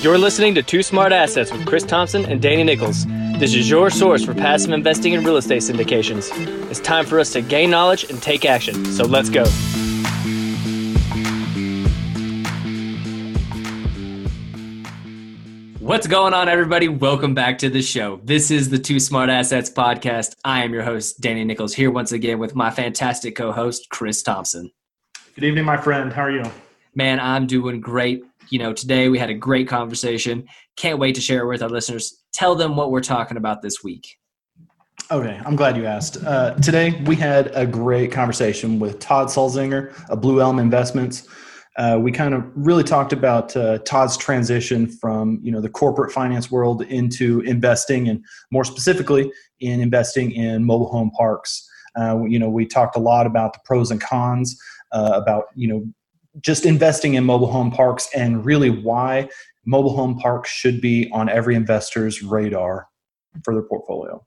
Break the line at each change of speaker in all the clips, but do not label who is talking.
You're listening to Two Smart Assets with Chris Thompson and Danny Nichols. This is your source for passive investing in real estate syndications. It's time for us to gain knowledge and take action. So let's go. What's going on, everybody? Welcome back to the show. This is the Two Smart Assets podcast. I am your host, Danny Nichols, here once again with my fantastic co host, Chris Thompson.
Good evening, my friend. How are you?
Man, I'm doing great. You know, today we had a great conversation. Can't wait to share it with our listeners. Tell them what we're talking about this week.
Okay, I'm glad you asked. Uh, today we had a great conversation with Todd Sulzinger of Blue Elm Investments uh, we kind of really talked about uh, Todd's transition from you know the corporate finance world into investing, and more specifically in investing in mobile home parks. Uh, you know, we talked a lot about the pros and cons uh, about you know just investing in mobile home parks and really why mobile home parks should be on every investor's radar for their portfolio.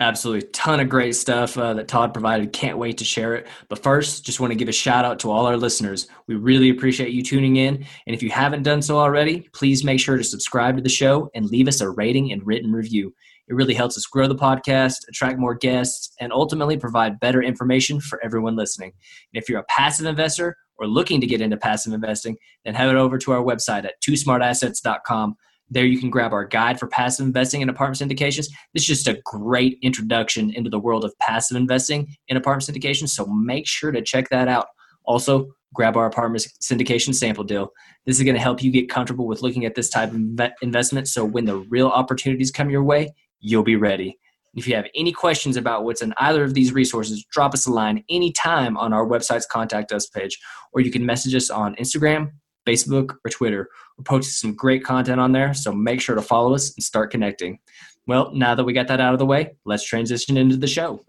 Absolutely. Ton of great stuff uh, that Todd provided. Can't wait to share it. But first, just want to give a shout out to all our listeners. We really appreciate you tuning in. And if you haven't done so already, please make sure to subscribe to the show and leave us a rating and written review. It really helps us grow the podcast, attract more guests, and ultimately provide better information for everyone listening. And if you're a passive investor or looking to get into passive investing, then head over to our website at twosmartassets.com there you can grab our guide for passive investing in apartment syndications. This is just a great introduction into the world of passive investing in apartment syndications. So make sure to check that out. Also, grab our apartment syndication sample deal. This is going to help you get comfortable with looking at this type of investment. So when the real opportunities come your way, you'll be ready. If you have any questions about what's in either of these resources, drop us a line anytime on our website's contact us page, or you can message us on Instagram, Facebook, or Twitter. We're posting some great content on there, so make sure to follow us and start connecting. Well, now that we got that out of the way, let's transition into the show.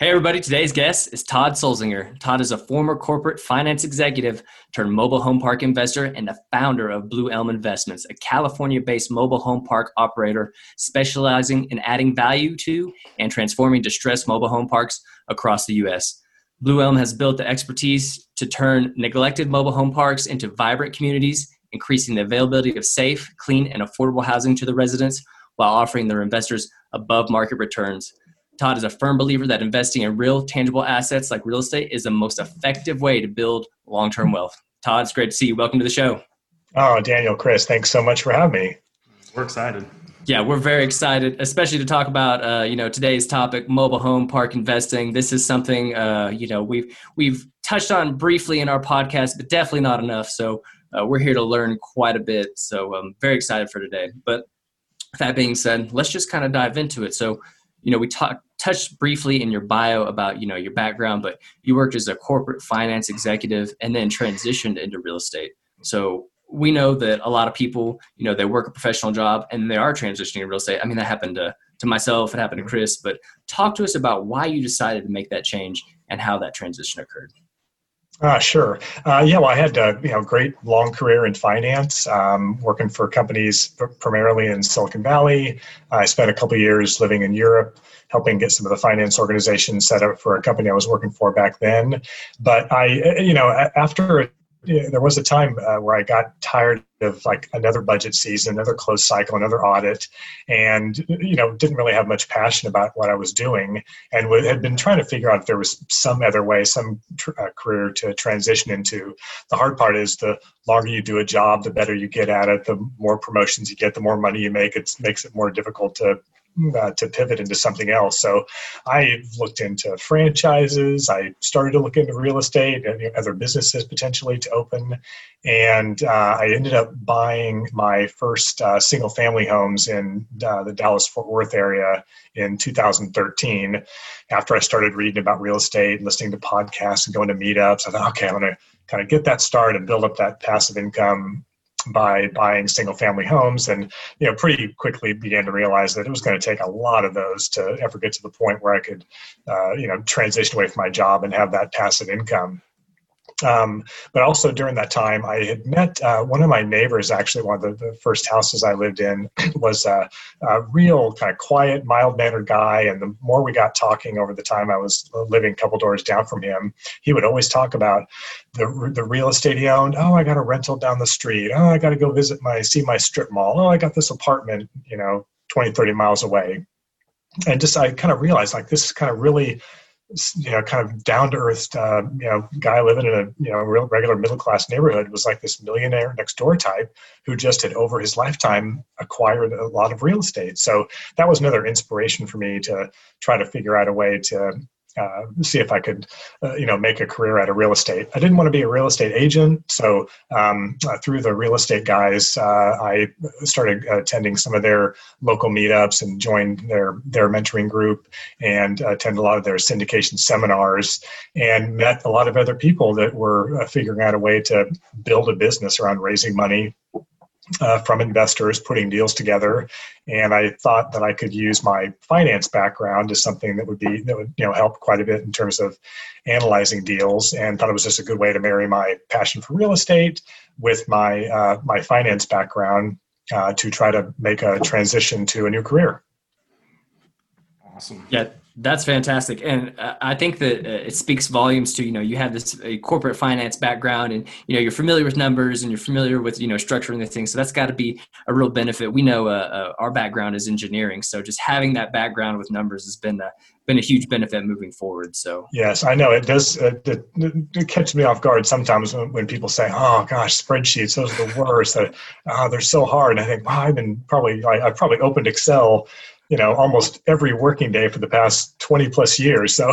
Hey, everybody, today's guest is Todd Sulzinger. Todd is a former corporate finance executive turned mobile home park investor and the founder of Blue Elm Investments, a California based mobile home park operator specializing in adding value to and transforming distressed mobile home parks across the U.S. Blue Elm has built the expertise to turn neglected mobile home parks into vibrant communities, increasing the availability of safe, clean, and affordable housing to the residents while offering their investors above market returns. Todd is a firm believer that investing in real, tangible assets like real estate is the most effective way to build long term wealth. Todd, it's great to see you. Welcome to the show.
Oh, Daniel, Chris, thanks so much for having me.
We're excited
yeah, we're very excited, especially to talk about uh, you know today's topic, mobile home park investing. This is something uh, you know we've we've touched on briefly in our podcast, but definitely not enough. So uh, we're here to learn quite a bit. So I'm very excited for today. But that being said, let's just kind of dive into it. So you know we talked touched briefly in your bio about you know your background, but you worked as a corporate finance executive and then transitioned into real estate. So we know that a lot of people, you know, they work a professional job and they are transitioning to real estate. I mean, that happened to, to myself, it happened to Chris, but talk to us about why you decided to make that change and how that transition occurred.
Uh, sure. Uh, yeah, well, I had a you know great long career in finance, um, working for companies primarily in Silicon Valley. I spent a couple years living in Europe, helping get some of the finance organizations set up for a company I was working for back then. But I, you know, after there was a time uh, where I got tired of like another budget season, another close cycle, another audit, and you know didn't really have much passion about what I was doing, and had been trying to figure out if there was some other way, some tr- uh, career to transition into. The hard part is the longer you do a job, the better you get at it, the more promotions you get, the more money you make. It makes it more difficult to uh, to pivot into something else. So I looked into franchises. I started to look into real estate and other businesses potentially to open. And uh, I ended up buying my first uh, single family homes in uh, the Dallas Fort Worth area in 2013. After I started reading about real estate, listening to podcasts, and going to meetups, I thought, okay, I'm going to kind of get that start and build up that passive income by buying single family homes and you know pretty quickly began to realize that it was going to take a lot of those to ever get to the point where i could uh, you know transition away from my job and have that passive income Um, but also during that time, I had met uh, one of my neighbors. Actually, one of the, the first houses I lived in was a, a real kind of quiet, mild mannered guy. And the more we got talking over the time I was living a couple doors down from him, he would always talk about the the real estate he owned. Oh, I got a rental down the street. Oh, I got to go visit my see my strip mall. Oh, I got this apartment, you know, 20, 30 miles away. And just I kind of realized like this is kind of really you know, kind of down to earth, uh, you know, guy living in a you know real regular middle class neighborhood was like this millionaire next door type who just had over his lifetime acquired a lot of real estate. So that was another inspiration for me to try to figure out a way to uh, see if I could, uh, you know, make a career out of real estate. I didn't want to be a real estate agent, so um, uh, through the real estate guys, uh, I started attending some of their local meetups and joined their their mentoring group and attended a lot of their syndication seminars and met a lot of other people that were uh, figuring out a way to build a business around raising money uh, from investors putting deals together. And i thought that i could use my finance background as something that would be that would you know help quite a bit in terms of analyzing deals and thought it was just a good way to marry my passion for real estate with my uh, my finance background uh, to try to make a transition to a new career.
Awesome. Yeah that's fantastic, and uh, I think that uh, it speaks volumes to you know you have this corporate finance background, and you know you're familiar with numbers and you're familiar with you know structuring the things. So that's got to be a real benefit. We know uh, uh, our background is engineering, so just having that background with numbers has been a been a huge benefit moving forward. So
yes, I know it does. Uh, it, it, catches me off guard sometimes when, when, people say, "Oh gosh, spreadsheets, those are the worst. Oh, they're so hard." And I think, wow, I've been probably I, I've probably opened Excel you know almost every working day for the past 20 plus years so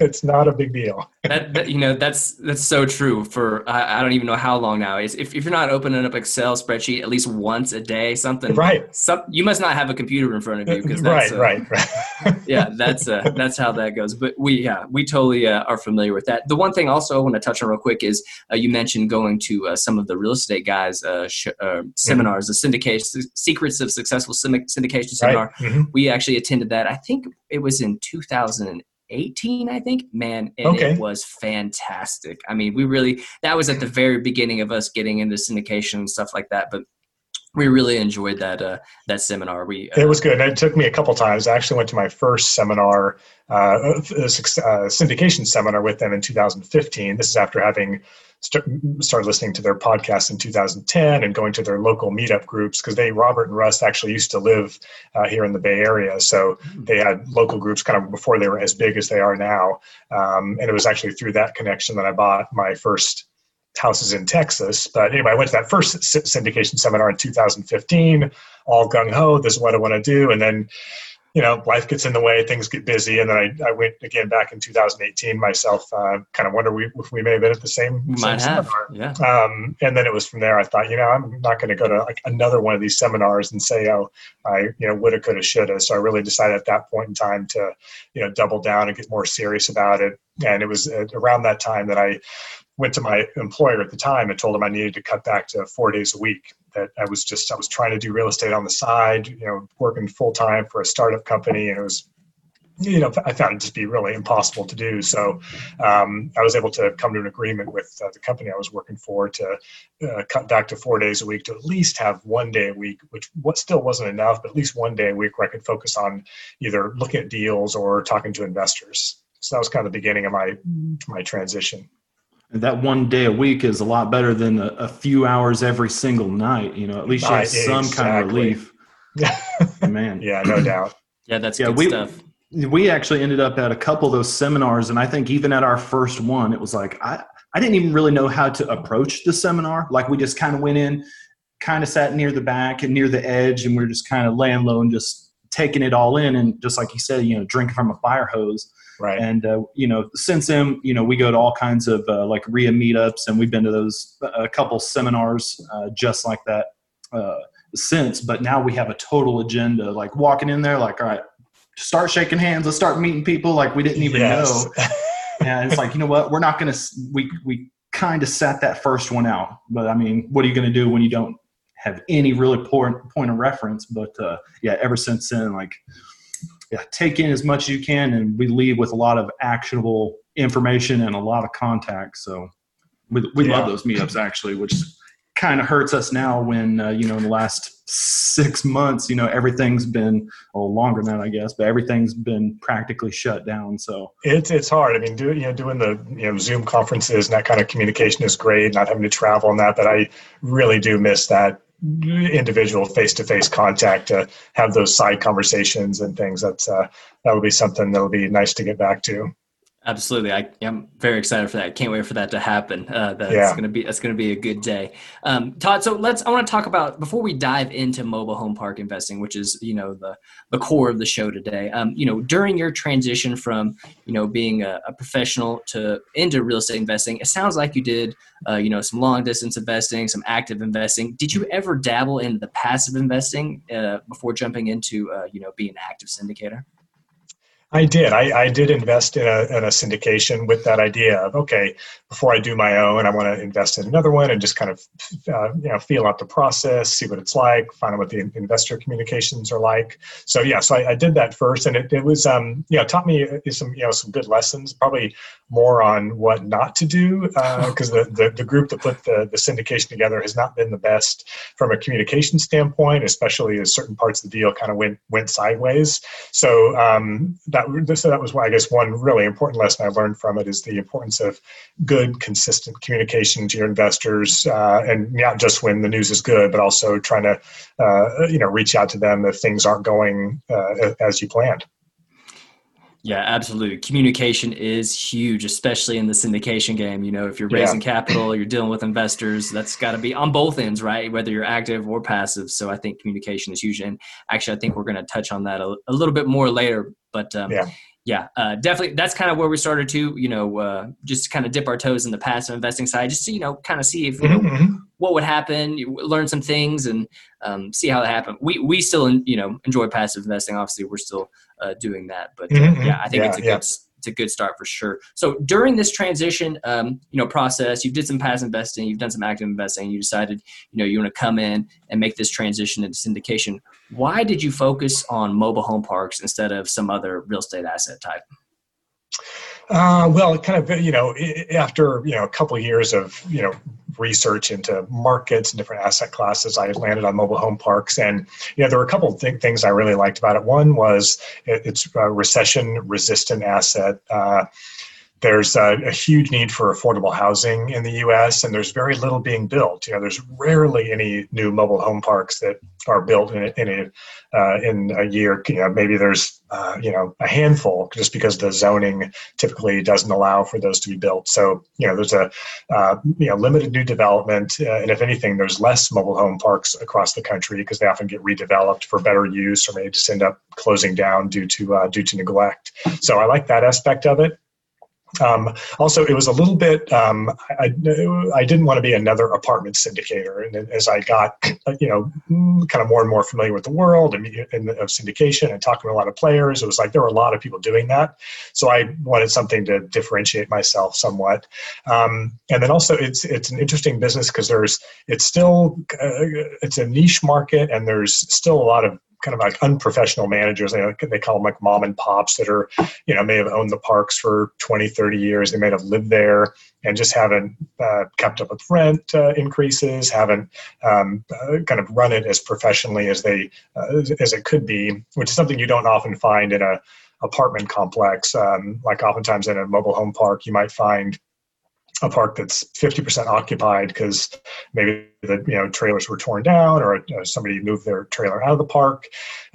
it's not a big deal.
That, that, you know that's that's so true for I, I, don't even know how long now. Is if, if you're not opening up excel spreadsheet at least once a day something
right.
some, you must not have a computer in front of you
because right, uh, right right.
yeah that's uh, that's how that goes. But we yeah we totally uh, are familiar with that. The one thing also i want to touch on real quick is uh, you mentioned going to uh, some of the real estate guys uh, sh- seminars mm-hmm. the syndication secrets of successful syndication seminar. Right. mm-hmm we actually attended that. I think it was in 2018. I think, man, and okay. it was fantastic. I mean, we really that was at the very beginning of us getting into syndication and stuff like that. But we really enjoyed that uh, that seminar. We
uh, it was good. It took me a couple times. I actually went to my first seminar, uh, uh syndication seminar with them in 2015. This is after having started listening to their podcast in 2010 and going to their local meetup groups because they Robert and Russ actually used to live uh, here in the Bay Area, so hmm. they had local groups kind of before they were as big as they are now. Um, and it was actually through that connection that I bought my first houses in Texas. But anyway, I went to that first syndication seminar in 2015, all gung ho. This is what I want to do, and then you know, life gets in the way, things get busy, and then I, I went again back in 2018 myself. Uh, kind of wonder we, if we may have been at the same,
Might
same
have,
seminar.
yeah.
Um, and then it was from there. I thought, you know, I'm not going to go to like another one of these seminars and say, oh, I you know woulda, coulda, shoulda. So I really decided at that point in time to, you know, double down and get more serious about it. And it was uh, around that time that I went to my employer at the time and told him I needed to cut back to four days a week. That I was just I was trying to do real estate on the side, you know, working full time for a startup company, and it was, you know, I found it to be really impossible to do. So um, I was able to come to an agreement with uh, the company I was working for to uh, cut back to four days a week to at least have one day a week, which what still wasn't enough, but at least one day a week where I could focus on either looking at deals or talking to investors. So that was kind of the beginning of my my transition
that one day a week is a lot better than a, a few hours every single night. You know, at least you have some exactly. kind of relief. Man,
yeah, no doubt.
Yeah, that's yeah, we, stuff.
We actually ended up at a couple of those seminars, and I think even at our first one, it was like I I didn't even really know how to approach the seminar. Like we just kind of went in, kind of sat near the back and near the edge, and we are just kind of laying low and just taking it all in, and just like you said, you know, drinking from a fire hose.
Right.
And uh, you know, since then, you know, we go to all kinds of uh, like REIA meetups, and we've been to those uh, a couple seminars uh, just like that uh, since. But now we have a total agenda. Like walking in there, like, all right, start shaking hands. Let's start meeting people. Like we didn't even yes. know. and it's like, you know what? We're not going to. We we kind of sat that first one out. But I mean, what are you going to do when you don't have any really point point of reference? But uh, yeah, ever since then, like yeah, take in as much as you can, and we leave with a lot of actionable information and a lot of contacts. So, We, we yeah. love those meetups actually, which kind of hurts us now when uh, you know in the last six months, you know everything's been a little longer than that, I guess, but everything's been practically shut down. So
it's it's hard. I mean, doing you know doing the you know Zoom conferences and that kind of communication is great, not having to travel and that, but I really do miss that individual face-to-face contact to have those side conversations and things. That's uh, that would be something that'll be nice to get back to
Absolutely, I, am very excited for that. Can't wait for that to happen. Uh, that's yeah. going to be that's to be a good day. Um, Todd, so let's. I want to talk about before we dive into mobile home park investing, which is you know the the core of the show today. Um, you know, during your transition from you know being a, a, professional to into real estate investing, it sounds like you did uh, you know some long distance investing, some active investing. Did you ever dabble into the passive investing uh, before jumping into uh, you know being an active syndicator?
I did. I, I did invest in a, in a syndication with that idea of okay, before I do my own, I want to invest in another one and just kind of uh, you know feel out the process, see what it's like, find out what the investor communications are like. So yeah, so I, I did that first, and it, it was um, you know taught me uh, some you know some good lessons. Probably more on what not to do because uh, the, the the group that put the the syndication together has not been the best from a communication standpoint, especially as certain parts of the deal kind of went went sideways. So um, that so that was I guess one really important lesson I learned from it is the importance of good, consistent communication to your investors, uh, and not just when the news is good, but also trying to uh, you know reach out to them if things aren't going uh, as you planned.
Yeah, absolutely. Communication is huge, especially in the syndication game. You know, if you're raising yeah. capital, you're dealing with investors, that's got to be on both ends, right? Whether you're active or passive. So I think communication is huge. And actually, I think we're going to touch on that a, a, little bit more later. But um, yeah yeah, uh, definitely. That's kind of where we started to, you know, uh, just kind of dip our toes in the passive investing side, just to, you know, kind of see if, you know, mm-hmm. what would happen, learn some things and um, see how that happened. We, we still, you know, enjoy passive investing. Obviously we're still uh, doing that, but uh, mm-hmm. yeah, I think yeah, it's a yeah. good, it's a good start for sure. So during this transition, um, you know, process, you've did some passive investing, you've done some active investing, you decided, you know, you want to come in and make this transition into syndication. Why did you focus on mobile home parks instead of some other real estate asset type?
Uh, well, kind of, you know, after, you know, a couple of years of, you know, research into markets and different asset classes, I landed on mobile home parks. And, you know, there were a couple of th- things I really liked about it. One was it, it's a recession resistant asset. Uh, there's a, a, huge need for affordable housing in the U.S., and there's very little being built. You know, there's rarely any new mobile home parks that are built in a, in a, uh, in a year. You know, maybe there's uh, you know a handful just because the zoning typically doesn't allow for those to be built. So you know, there's a uh, you know limited new development, uh, and if anything, there's less mobile home parks across the country because they often get redeveloped for better use, or maybe just end up closing down due to uh, due to neglect. So I like that aspect of it. Um, also, it was a little bit. Um, I, I didn't want to be another apartment syndicator, and as I got, you know, kind of more and more familiar with the world and, and of syndication and talking to a lot of players, it was like there were a lot of people doing that. So I wanted something to differentiate myself somewhat. Um, and then also, it's it's an interesting business because there's it's still uh, it's a niche market, and there's still a lot of kind of like unprofessional managers. They, they call them like mom and pops that are, you know, may have owned the parks for 20, 30 years. They may have lived there and just haven't uh, kept up with rent uh, increases, haven't um, uh, kind of run it as professionally as they uh, as it could be, which is something you don't often find in a apartment complex. Um, like oftentimes in a mobile home park, you might find a park that's 50% occupied because maybe the you know trailers were torn down or uh, somebody moved their trailer out of the park.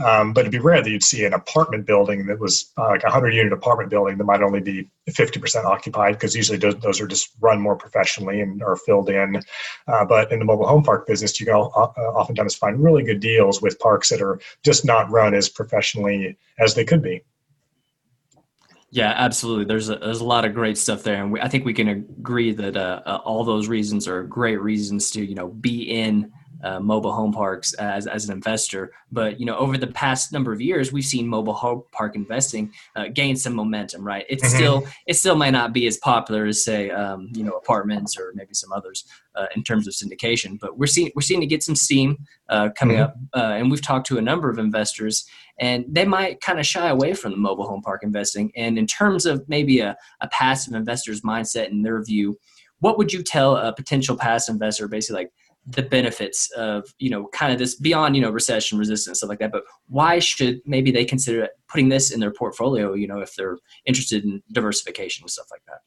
Um, but it'd be rare that you'd see an apartment building that was uh, like a 100 unit apartment building that might only be 50% occupied because usually those, those, are just run more professionally and are filled in. Uh, but in the mobile home park business, you can uh, oftentimes find really good deals with parks that are just not run as professionally as they could be.
Yeah, absolutely. There's a, there's a lot of great stuff there, and we, I think we can agree that uh, uh, all those reasons are great reasons to you know be in uh, mobile home parks as, as an investor. But you know, over the past number of years, we've seen mobile home park investing uh, gain some momentum. Right? It's mm-hmm. still it still might not be as popular as say um, you know apartments or maybe some others uh, in terms of syndication, but we're seeing we're seeing to get some steam uh, coming mm-hmm. up. Uh, and we've talked to a number of investors, and they might kind of shy away from the mobile home park investing. And in terms of maybe a, a passive investor's mindset and their view what would you tell a potential passive investor basically like the benefits of you know kind of this beyond you know recession resistance stuff like that but why should maybe they consider putting this in their portfolio you know if they're interested in diversification and stuff like that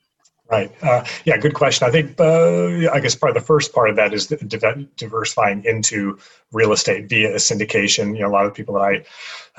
Right. Uh, yeah, good question. I think, uh, I guess, part of the first part of that is diversifying into real estate via a syndication. You know, a lot of people that I,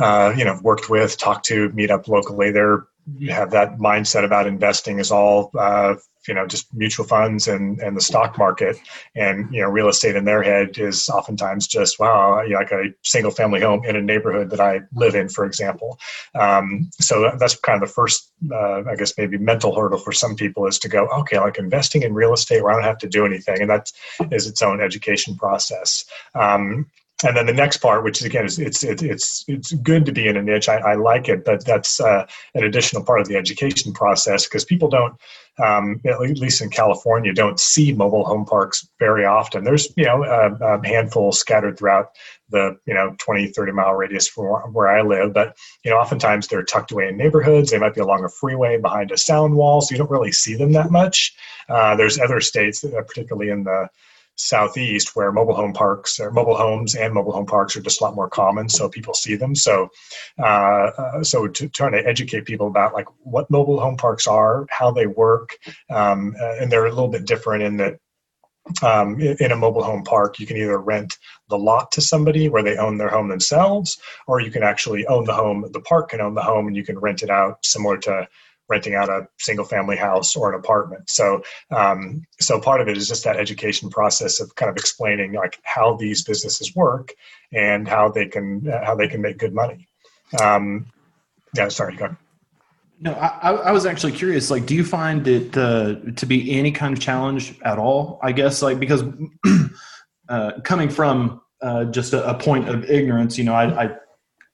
uh, you know, worked with, talked to, meet up locally, they're have that mindset about investing is all uh, you know just mutual funds and and the stock market. And you know real estate in their head is oftentimes just wow you know, like a single family home in a neighborhood that i live in for example. Um, so that's kind of the first uh, i guess maybe mental hurdle for some people is to go okay like investing in real estate where i don't have to do anything. And that is its own education process. Um, and then the next part, which is again, is it's it's it's good to be in a niche. I, I like it, but that's uh, an additional part of the education process because people don't, um, at least in California, don't see mobile home parks very often. There's you know a, a handful scattered throughout the you know 20 30 mile radius from where i live but you know oftentimes they're tucked away in neighborhoods they might be along a freeway behind a sound wall so you don't really see them that much uh, there's other states that particularly in the southeast where mobile home parks or mobile homes and mobile home parks are just a lot more common so people see them so uh, so to, trying to educate people about like what mobile home parks are how they work um, uh, and they're a little bit different in that um, in a mobile home park, you can either rent the lot to somebody where they own their home themselves, or you can actually own the home. The park can own the home, and you can rent it out, similar to renting out a single family house or an apartment. So, um, so part of it is just that education process of kind of explaining like how these businesses work and how they can how they can make good money. Um, yeah, sorry, go.
No, I, I was actually curious. Like, do you find it uh, to be any kind of challenge at all? I guess, like, because uh, coming from uh, just a, a, point of ignorance, you know, I, I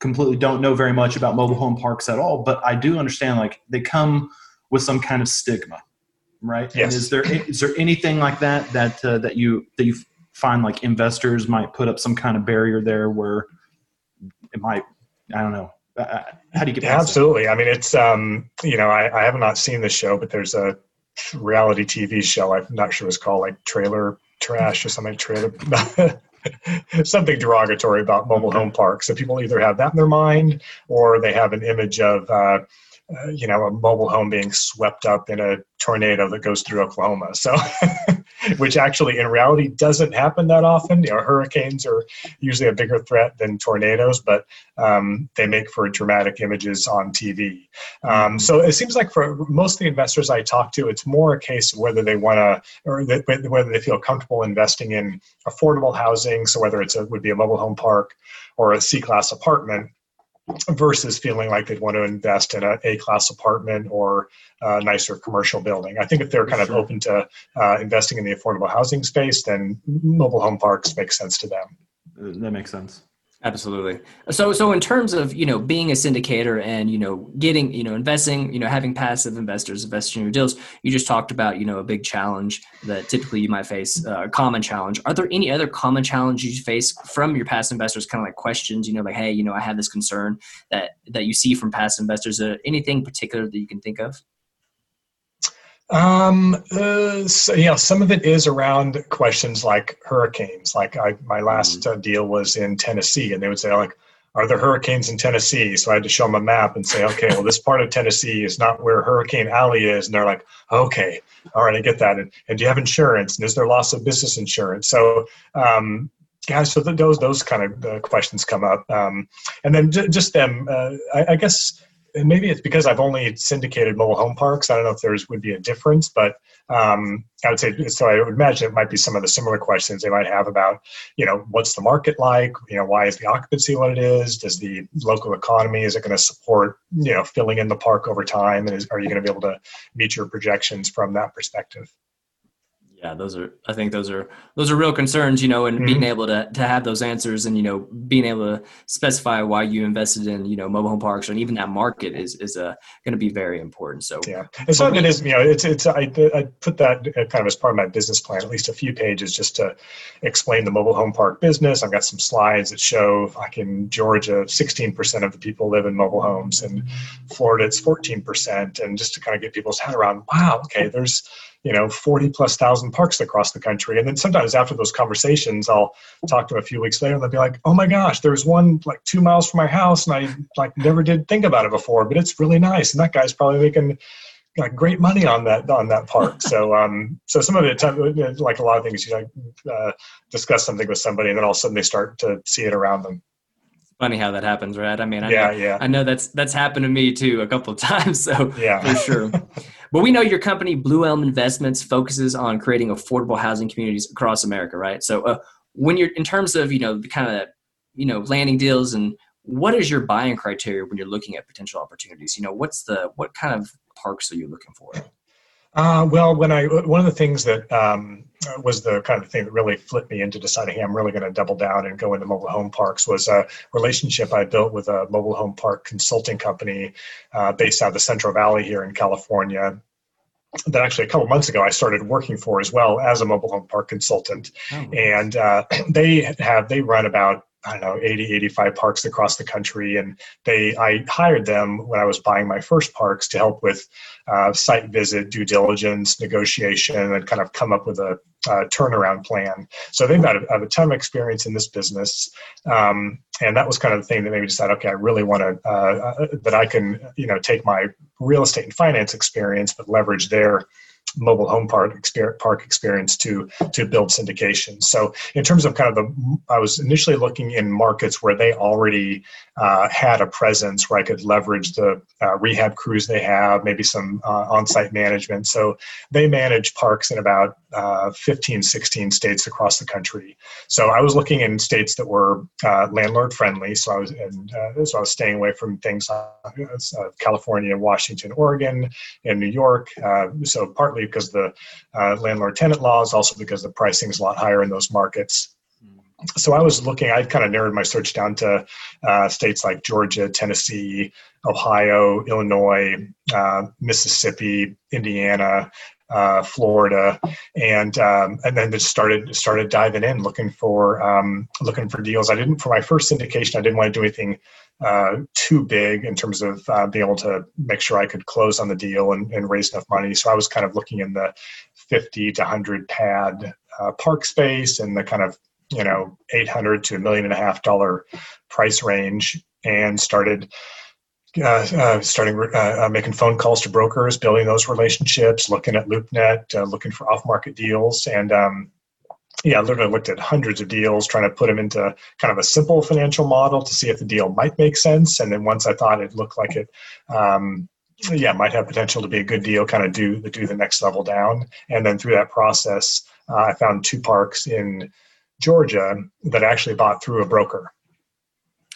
completely don't know very much about mobile home parks at all, but I do understand like they come with some kind of stigma, right?
Yes.
And is there is there anything like that that uh, that you that you find like investors might put up some kind of barrier there where it might I don't know. Uh, uh how do you get
yeah, absolutely? That? I mean, it's um, you know, I, I have not seen the show, but there's a reality TV show. I'm not sure it's called like Trailer Trash or something. Trailer something derogatory about mobile home parks. So people either have that in their mind or they have an image of, uh, uh, you know, a mobile home being swept up in a tornado that goes through Oklahoma. So, which actually in reality doesn't happen that often. You know, hurricanes are usually a bigger threat than tornadoes, but um, they make for dramatic images on TV. Um, so it seems like for most of the investors I talk to, it's more a case of whether they want to or whether they feel comfortable investing in affordable housing. So whether it's a, would be a mobile home park or a C-class apartment versus feeling like they'd want to invest in an A class apartment or a nicer commercial building. I think if they're kind sure. of open to uh, investing in the affordable housing space, then mobile home parks make sense to them.
That makes sense.
Absolutely. So, so in terms of you know being a syndicator and you know getting you know investing, you know having passive investors invest in your deals, you just talked about you know a big challenge that typically you might face, uh, a common challenge. Are there any other common challenges you face from your past investors? Kind of like questions, you know, like hey, you know, I have this concern that that you see from past investors. Uh, anything particular that you can think of?
Um, uh, so, yeah, some of it is around questions like hurricanes. Like I, my last mm-hmm. uh, deal was in Tennessee, and they would say like, "Are there hurricanes in Tennessee?" So I had to show them a map and say, "Okay, well, this part of Tennessee is not where Hurricane Alley is." And they're like, "Okay, all right, I get that." And, and do you have insurance? And is there loss of business insurance? So um, yeah, so those those kind of uh, questions come up, um, and then j- just them. Uh, I, I, guess and maybe it's because I've only syndicated mobile home parks. I don't know if there's would be a difference, but um, I would say so. I would imagine it might be some of the similar questions they might have about, you know, what's the market like? You know, why is the occupancy what it is? Does the local economy is it going to support you know filling in the park over time? And is, are you going to be able to meet your projections from that perspective?
Yeah those are i think those are those are real concerns you know and mm-hmm. being able to to have those answers and you know being able to specify why you invested in you know mobile home parks and even that market is is uh, going to be very important. So
yeah. And some of it is you know it's it's I, I put that kind of as part of my business plan at least a few pages just to explain the mobile home park business. I've got some slides that show like in georgia 16% of the people live in mobile homes. And florida it's 14% and just to kind of get people's head around wow okay there's you know 40 plus thousand parks across the country and then sometimes after those conversations i'll talk to them a few weeks later and they'll be like oh my gosh there's one like two miles from my house and i like never did think about it before but it's really nice and that guy's probably making like great money on that on that park. So um, so some of it, like a lot of things, you like uh, discuss something with somebody, and then all of a sudden they start to see it around them
funny how that happens, right? I mean, I
yeah,
know,
yeah.
I know that's that's happened to me too a couple of times. So
yeah,
for sure. but we know your company, Blue Elm Investments, focuses on creating affordable housing communities across America, right? So uh, when you're in terms of you know the kind of you know landing deals and what is your buying criteria when you're looking at potential opportunities? You know, what's the what kind of parks are you looking for?
Uh, well, when I one of the things that um, was the kind of thing that really flipped me into deciding, hey, I'm really going to double down and go into mobile home parks was a relationship I built with a mobile home park consulting company uh, based out of the Central Valley here in California. That actually a couple months ago I started working for as well as a mobile home park consultant, oh, and uh, they have they run about I don't know, 80, 85 parks across the country. And they, I hired them when I was buying my first parks to help with uh, site visit, due diligence, negotiation, and kind of come up with a, a turnaround plan. So they've got a, a, ton of experience in this business. Um, and that was kind of the thing that made me decide, okay, I really want to, uh, uh, that I can, you know, take my real estate and finance experience, but leverage their mobile home park experience, park experience to to build syndication. So in terms of kind of the, I was initially looking in markets where they already uh, had a presence where I could leverage the uh, rehab crews they have, maybe some uh, on-site management. So they manage parks in about uh, 15, 16 states across the country. So I was looking in states that were uh, landlord friendly. So I was and uh, so I was staying away from things like California, Washington, Oregon, and New York. so partly because the landlord tenant laws, also because the pricing is a lot higher in those markets. So I was looking, I kind of narrowed my search down to uh, states like Georgia, Tennessee, Ohio, Illinois, uh, Mississippi, Indiana, uh, Florida, and um, and then just started started diving in, looking for um, looking for deals. I didn't for my first syndication. I didn't want to do anything uh, too big in terms of uh, being able to make sure I could close on the deal and, and, raise enough money. So I was kind of looking in the 50 to 100 pad uh, park space and the kind of you know 800 to a million and a half dollar price range and started uh, uh, starting uh, uh, making phone calls to brokers building those relationships looking at loopnet uh, looking for off market deals and um, yeah i literally looked at hundreds of deals trying to put them into kind of a simple financial model to see if the deal might make sense and then once i thought it looked like it um, yeah might have potential to be a good deal kind of do the do the next level down and then through that process i found two parks in Georgia that I actually bought through a broker.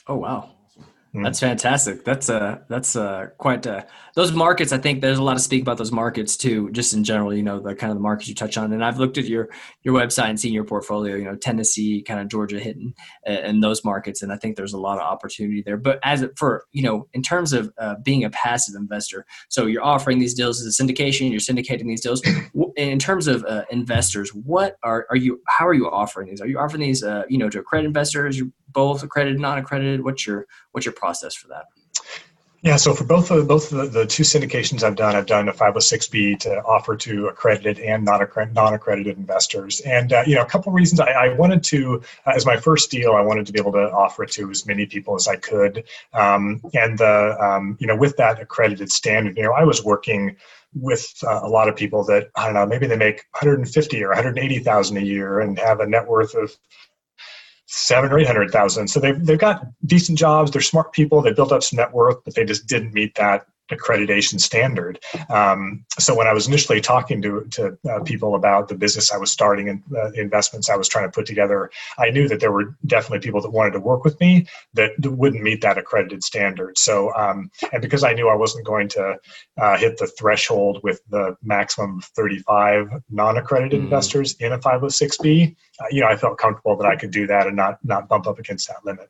Oh wow. Mm-hmm. That's fantastic. That's uh that's uh quite uh those markets. I think there's a lot to speak about those markets too, just in general. You know the kind of the markets you touch on. And I've looked at your your website and seen your portfolio. You know Tennessee, kind of Georgia hitting and those markets, and I think there's a lot of opportunity there. But as for you know in terms of uh, being a passive investor, so you're offering these deals as a syndication, you're syndicating these deals. In terms of uh, investors, what are are you? How are you offering these? Are you offering these uh, you know to accredited investors? You both accredited, and non-accredited? What's your what's your process for that?
Yeah, so for both of both of the, the two syndications I've done, I've done a 506b to offer to accredited and non-accredited investors, and uh, you know a couple of reasons I, I wanted to, uh, as my first deal, I wanted to be able to offer it to as many people as I could, um, and the um, you know with that accredited standard, you know I was working with uh, a lot of people that I don't know maybe they make 150 or 180,000 a year and have a net worth of seven or eight hundred thousand. So they've they've got decent jobs. They're smart people. They built up some net worth, but they just didn't meet that accreditation standard. Um, so when I was initially talking to, to uh, people about the business I was starting and uh, investments I was trying to put together, I knew that there were definitely people that wanted to work with me that wouldn't meet that accredited standard. So, um, and because I knew I wasn't going to uh, hit the threshold with the maximum of 35 non-accredited mm investors in a 506b, uh, you know, I felt comfortable that I could do that and not not bump up against that limit.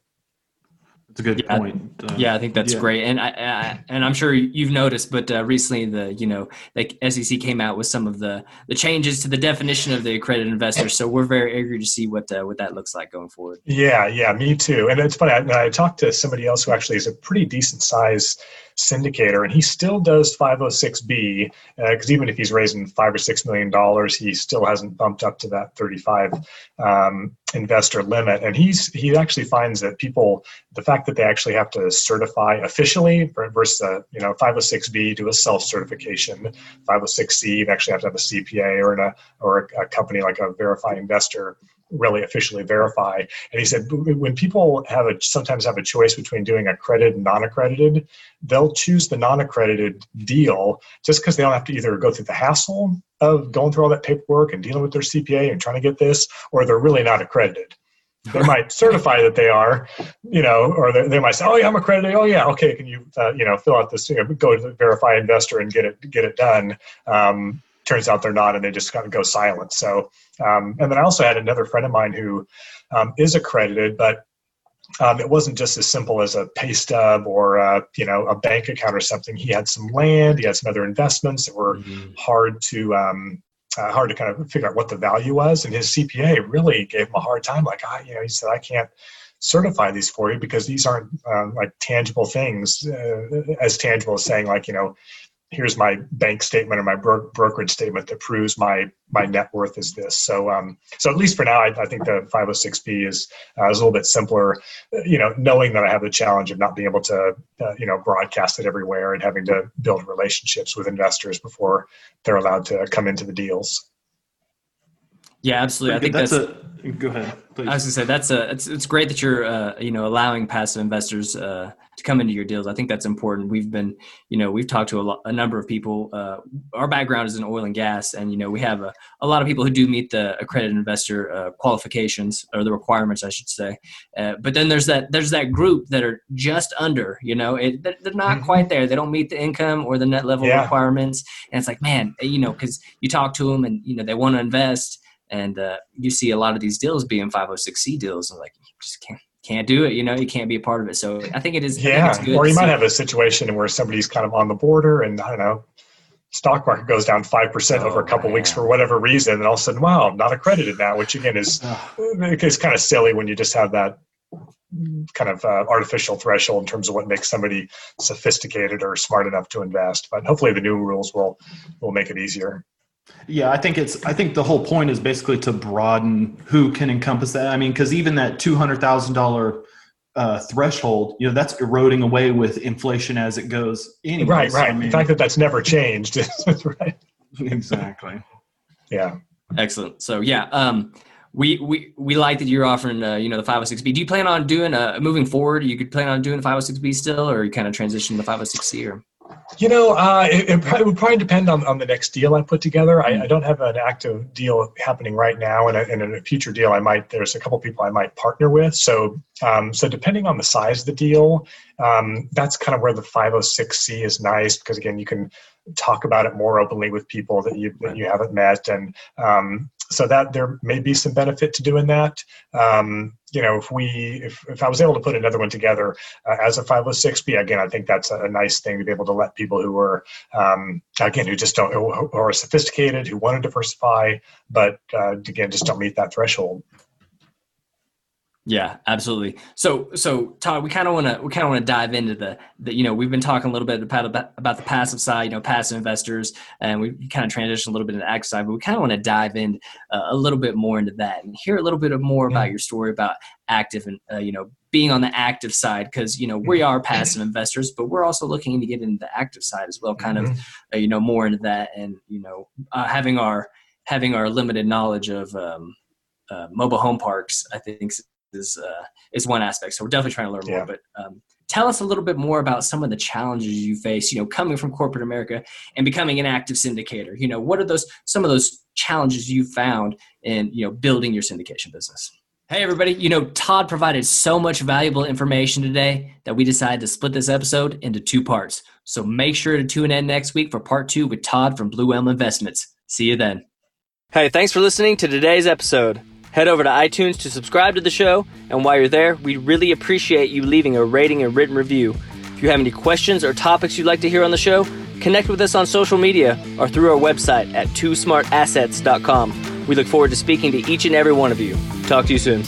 That's a good
yeah,
point.
Uh, yeah, I think that's yeah. great, and I, I, and I'm sure you've noticed, but uh, recently the you know like SEC came out with some of the the changes to the definition of the accredited investor. So we're very eager to see what uh, what that looks like going forward.
Yeah, yeah, me too. And it's funny. I, I talked to somebody else who actually is a pretty decent size syndicator, and he still does 506b because uh, even if he's raising five or six million dollars, he still hasn't bumped up to that 35 um, investor limit. And he's he actually finds that people, the fact that they actually have to certify officially versus a you know 506b do a self certification, 506c you actually have to have a CPA or a or a, a company like a verify investor really officially verify. And he said when people have a sometimes have a choice between doing accredited and non-accredited, they'll choose the non-accredited deal just because they don't have to either go through the hassle of going through all that paperwork and dealing with their CPA and trying to get this, or they're really not accredited. They might certify that they are, you know, or they, they might say, "Oh yeah, I'm accredited. Oh yeah, okay. Can you, uh, you know, fill out this? You know, go to the verify investor and get it get it done." Um, turns out they're not, and they just kind of go silent. So, um, and then I also had another friend of mine who um, is accredited, but um, it wasn't just as simple as a pay stub or a, you know a bank account or something. He had some land, he had some other investments that were mm-hmm. hard to um, uh, hard to kind of figure out what the value was. And his CPA really gave him a hard time. Like, I, you know, he said, I can't certify these for you because these aren't uh, like tangible things, uh, as tangible as saying like, you know, here's my bank statement or my bro- brokerage statement that proves my my net worth is this. So um, so at least for now, I, I think the 506b is uh, is a little bit simpler. You know, knowing that I have the challenge of not being able to uh, you know broadcast it everywhere and having to build relationships with investors before they're allowed to come into the deals.
Yeah, absolutely. I think that's, that's a.
Go ahead. Please. I
was gonna say that's a. It's, it's great that you're uh, you know allowing passive investors uh, to come into your deals. I think that's important. We've been, you know, we've talked to a, lot, a number of people. Uh, our background is in oil and gas, and you know, we have a, a lot of people who do meet the accredited investor uh, qualifications or the requirements, I should say. Uh, but then there's that there's that group that are just under. You know, it, they're, they're not mm-hmm. quite there. They don't meet the income or the net level yeah. requirements, and it's like, man, you know, because you talk to them and you know they want to invest. And uh, you see a lot of these deals being 506c deals, and like you just can't can't do it. You know, you can't be a part of it. So I think it is.
Yeah, or you might have a situation where somebody's kind of on the border, and I don't know, stock market goes down five percent oh, over a oh, couple weeks for whatever reason, and all of a sudden, wow, I'm not accredited now. Which again is it's kind of silly when you just have that kind of uh, artificial threshold in terms of what makes somebody sophisticated or smart enough to invest. But hopefully, the new rules will will make it easier.
Yeah, I think it's. I think the whole point is basically to broaden who can encompass that. I mean, because even that two hundred thousand uh, dollar threshold, you know, that's eroding away with inflation as it goes. Anyways.
Right, right. I mean, the fact that that's never changed is right.
Exactly.
yeah.
Excellent. So yeah, um, we we we like that you're offering uh, you know the 506b. Do you plan on doing uh, moving forward? You could plan on doing the 506b still, or you kind of transition to the 506c or?
You know, uh, it, it, it, would probably depend on, on the next deal I put together. I, I don't have an active deal happening right now, and, in a future deal, I might. There's a couple people I might partner with. So, um, so depending on the size of the deal, um, that's kind of where the 506c is nice because again, you can talk about it more openly with people that you that you haven't met, and um, so that there may be some benefit to doing that. Um, you know, if we if, if I was able to put another one together uh, as a 506b, again, I think that's a, a, nice thing to be able to let people who are um, again who just don't who are sophisticated, who want to diversify, but uh, again just don't meet that threshold.
Yeah, absolutely. So, so Todd, we kind of want to we kind of want to dive into the, the you know we've been talking a little bit about about the passive side, you know, passive investors, and we kind of transitioned a little bit into the active side, but we kind of want to dive in uh, a little bit more into that and hear a little bit more yeah. about your story about active and uh, you know being on the active side because you know we are passive investors, but we're also looking to get into the active side as well, kind mm-hmm. of uh, you know more into that, and you know uh, having our having our limited knowledge of um, uh, mobile home parks, I think is uh, is one aspect. So we're definitely trying to learn yeah. more. But um, tell us a little bit more about some of the challenges you face. You know, coming from corporate America and becoming an active syndicator. You know, what are those some of those challenges you found in you know building your syndication business? Hey, everybody. You know, Todd provided so much valuable information today that we decided to split this episode into two parts. So make sure to tune in next week for part two with Todd from Blue Elm Investments. See you then. Hey, thanks for listening to today's episode. Head over to iTunes to subscribe to the show, and while you're there, we'd really appreciate you leaving a rating and written review. If you have any questions or topics you'd like to hear on the show, connect with us on social media or through our website at twosmartassets.com. We look forward to speaking to each and every one of you. Talk to you soon.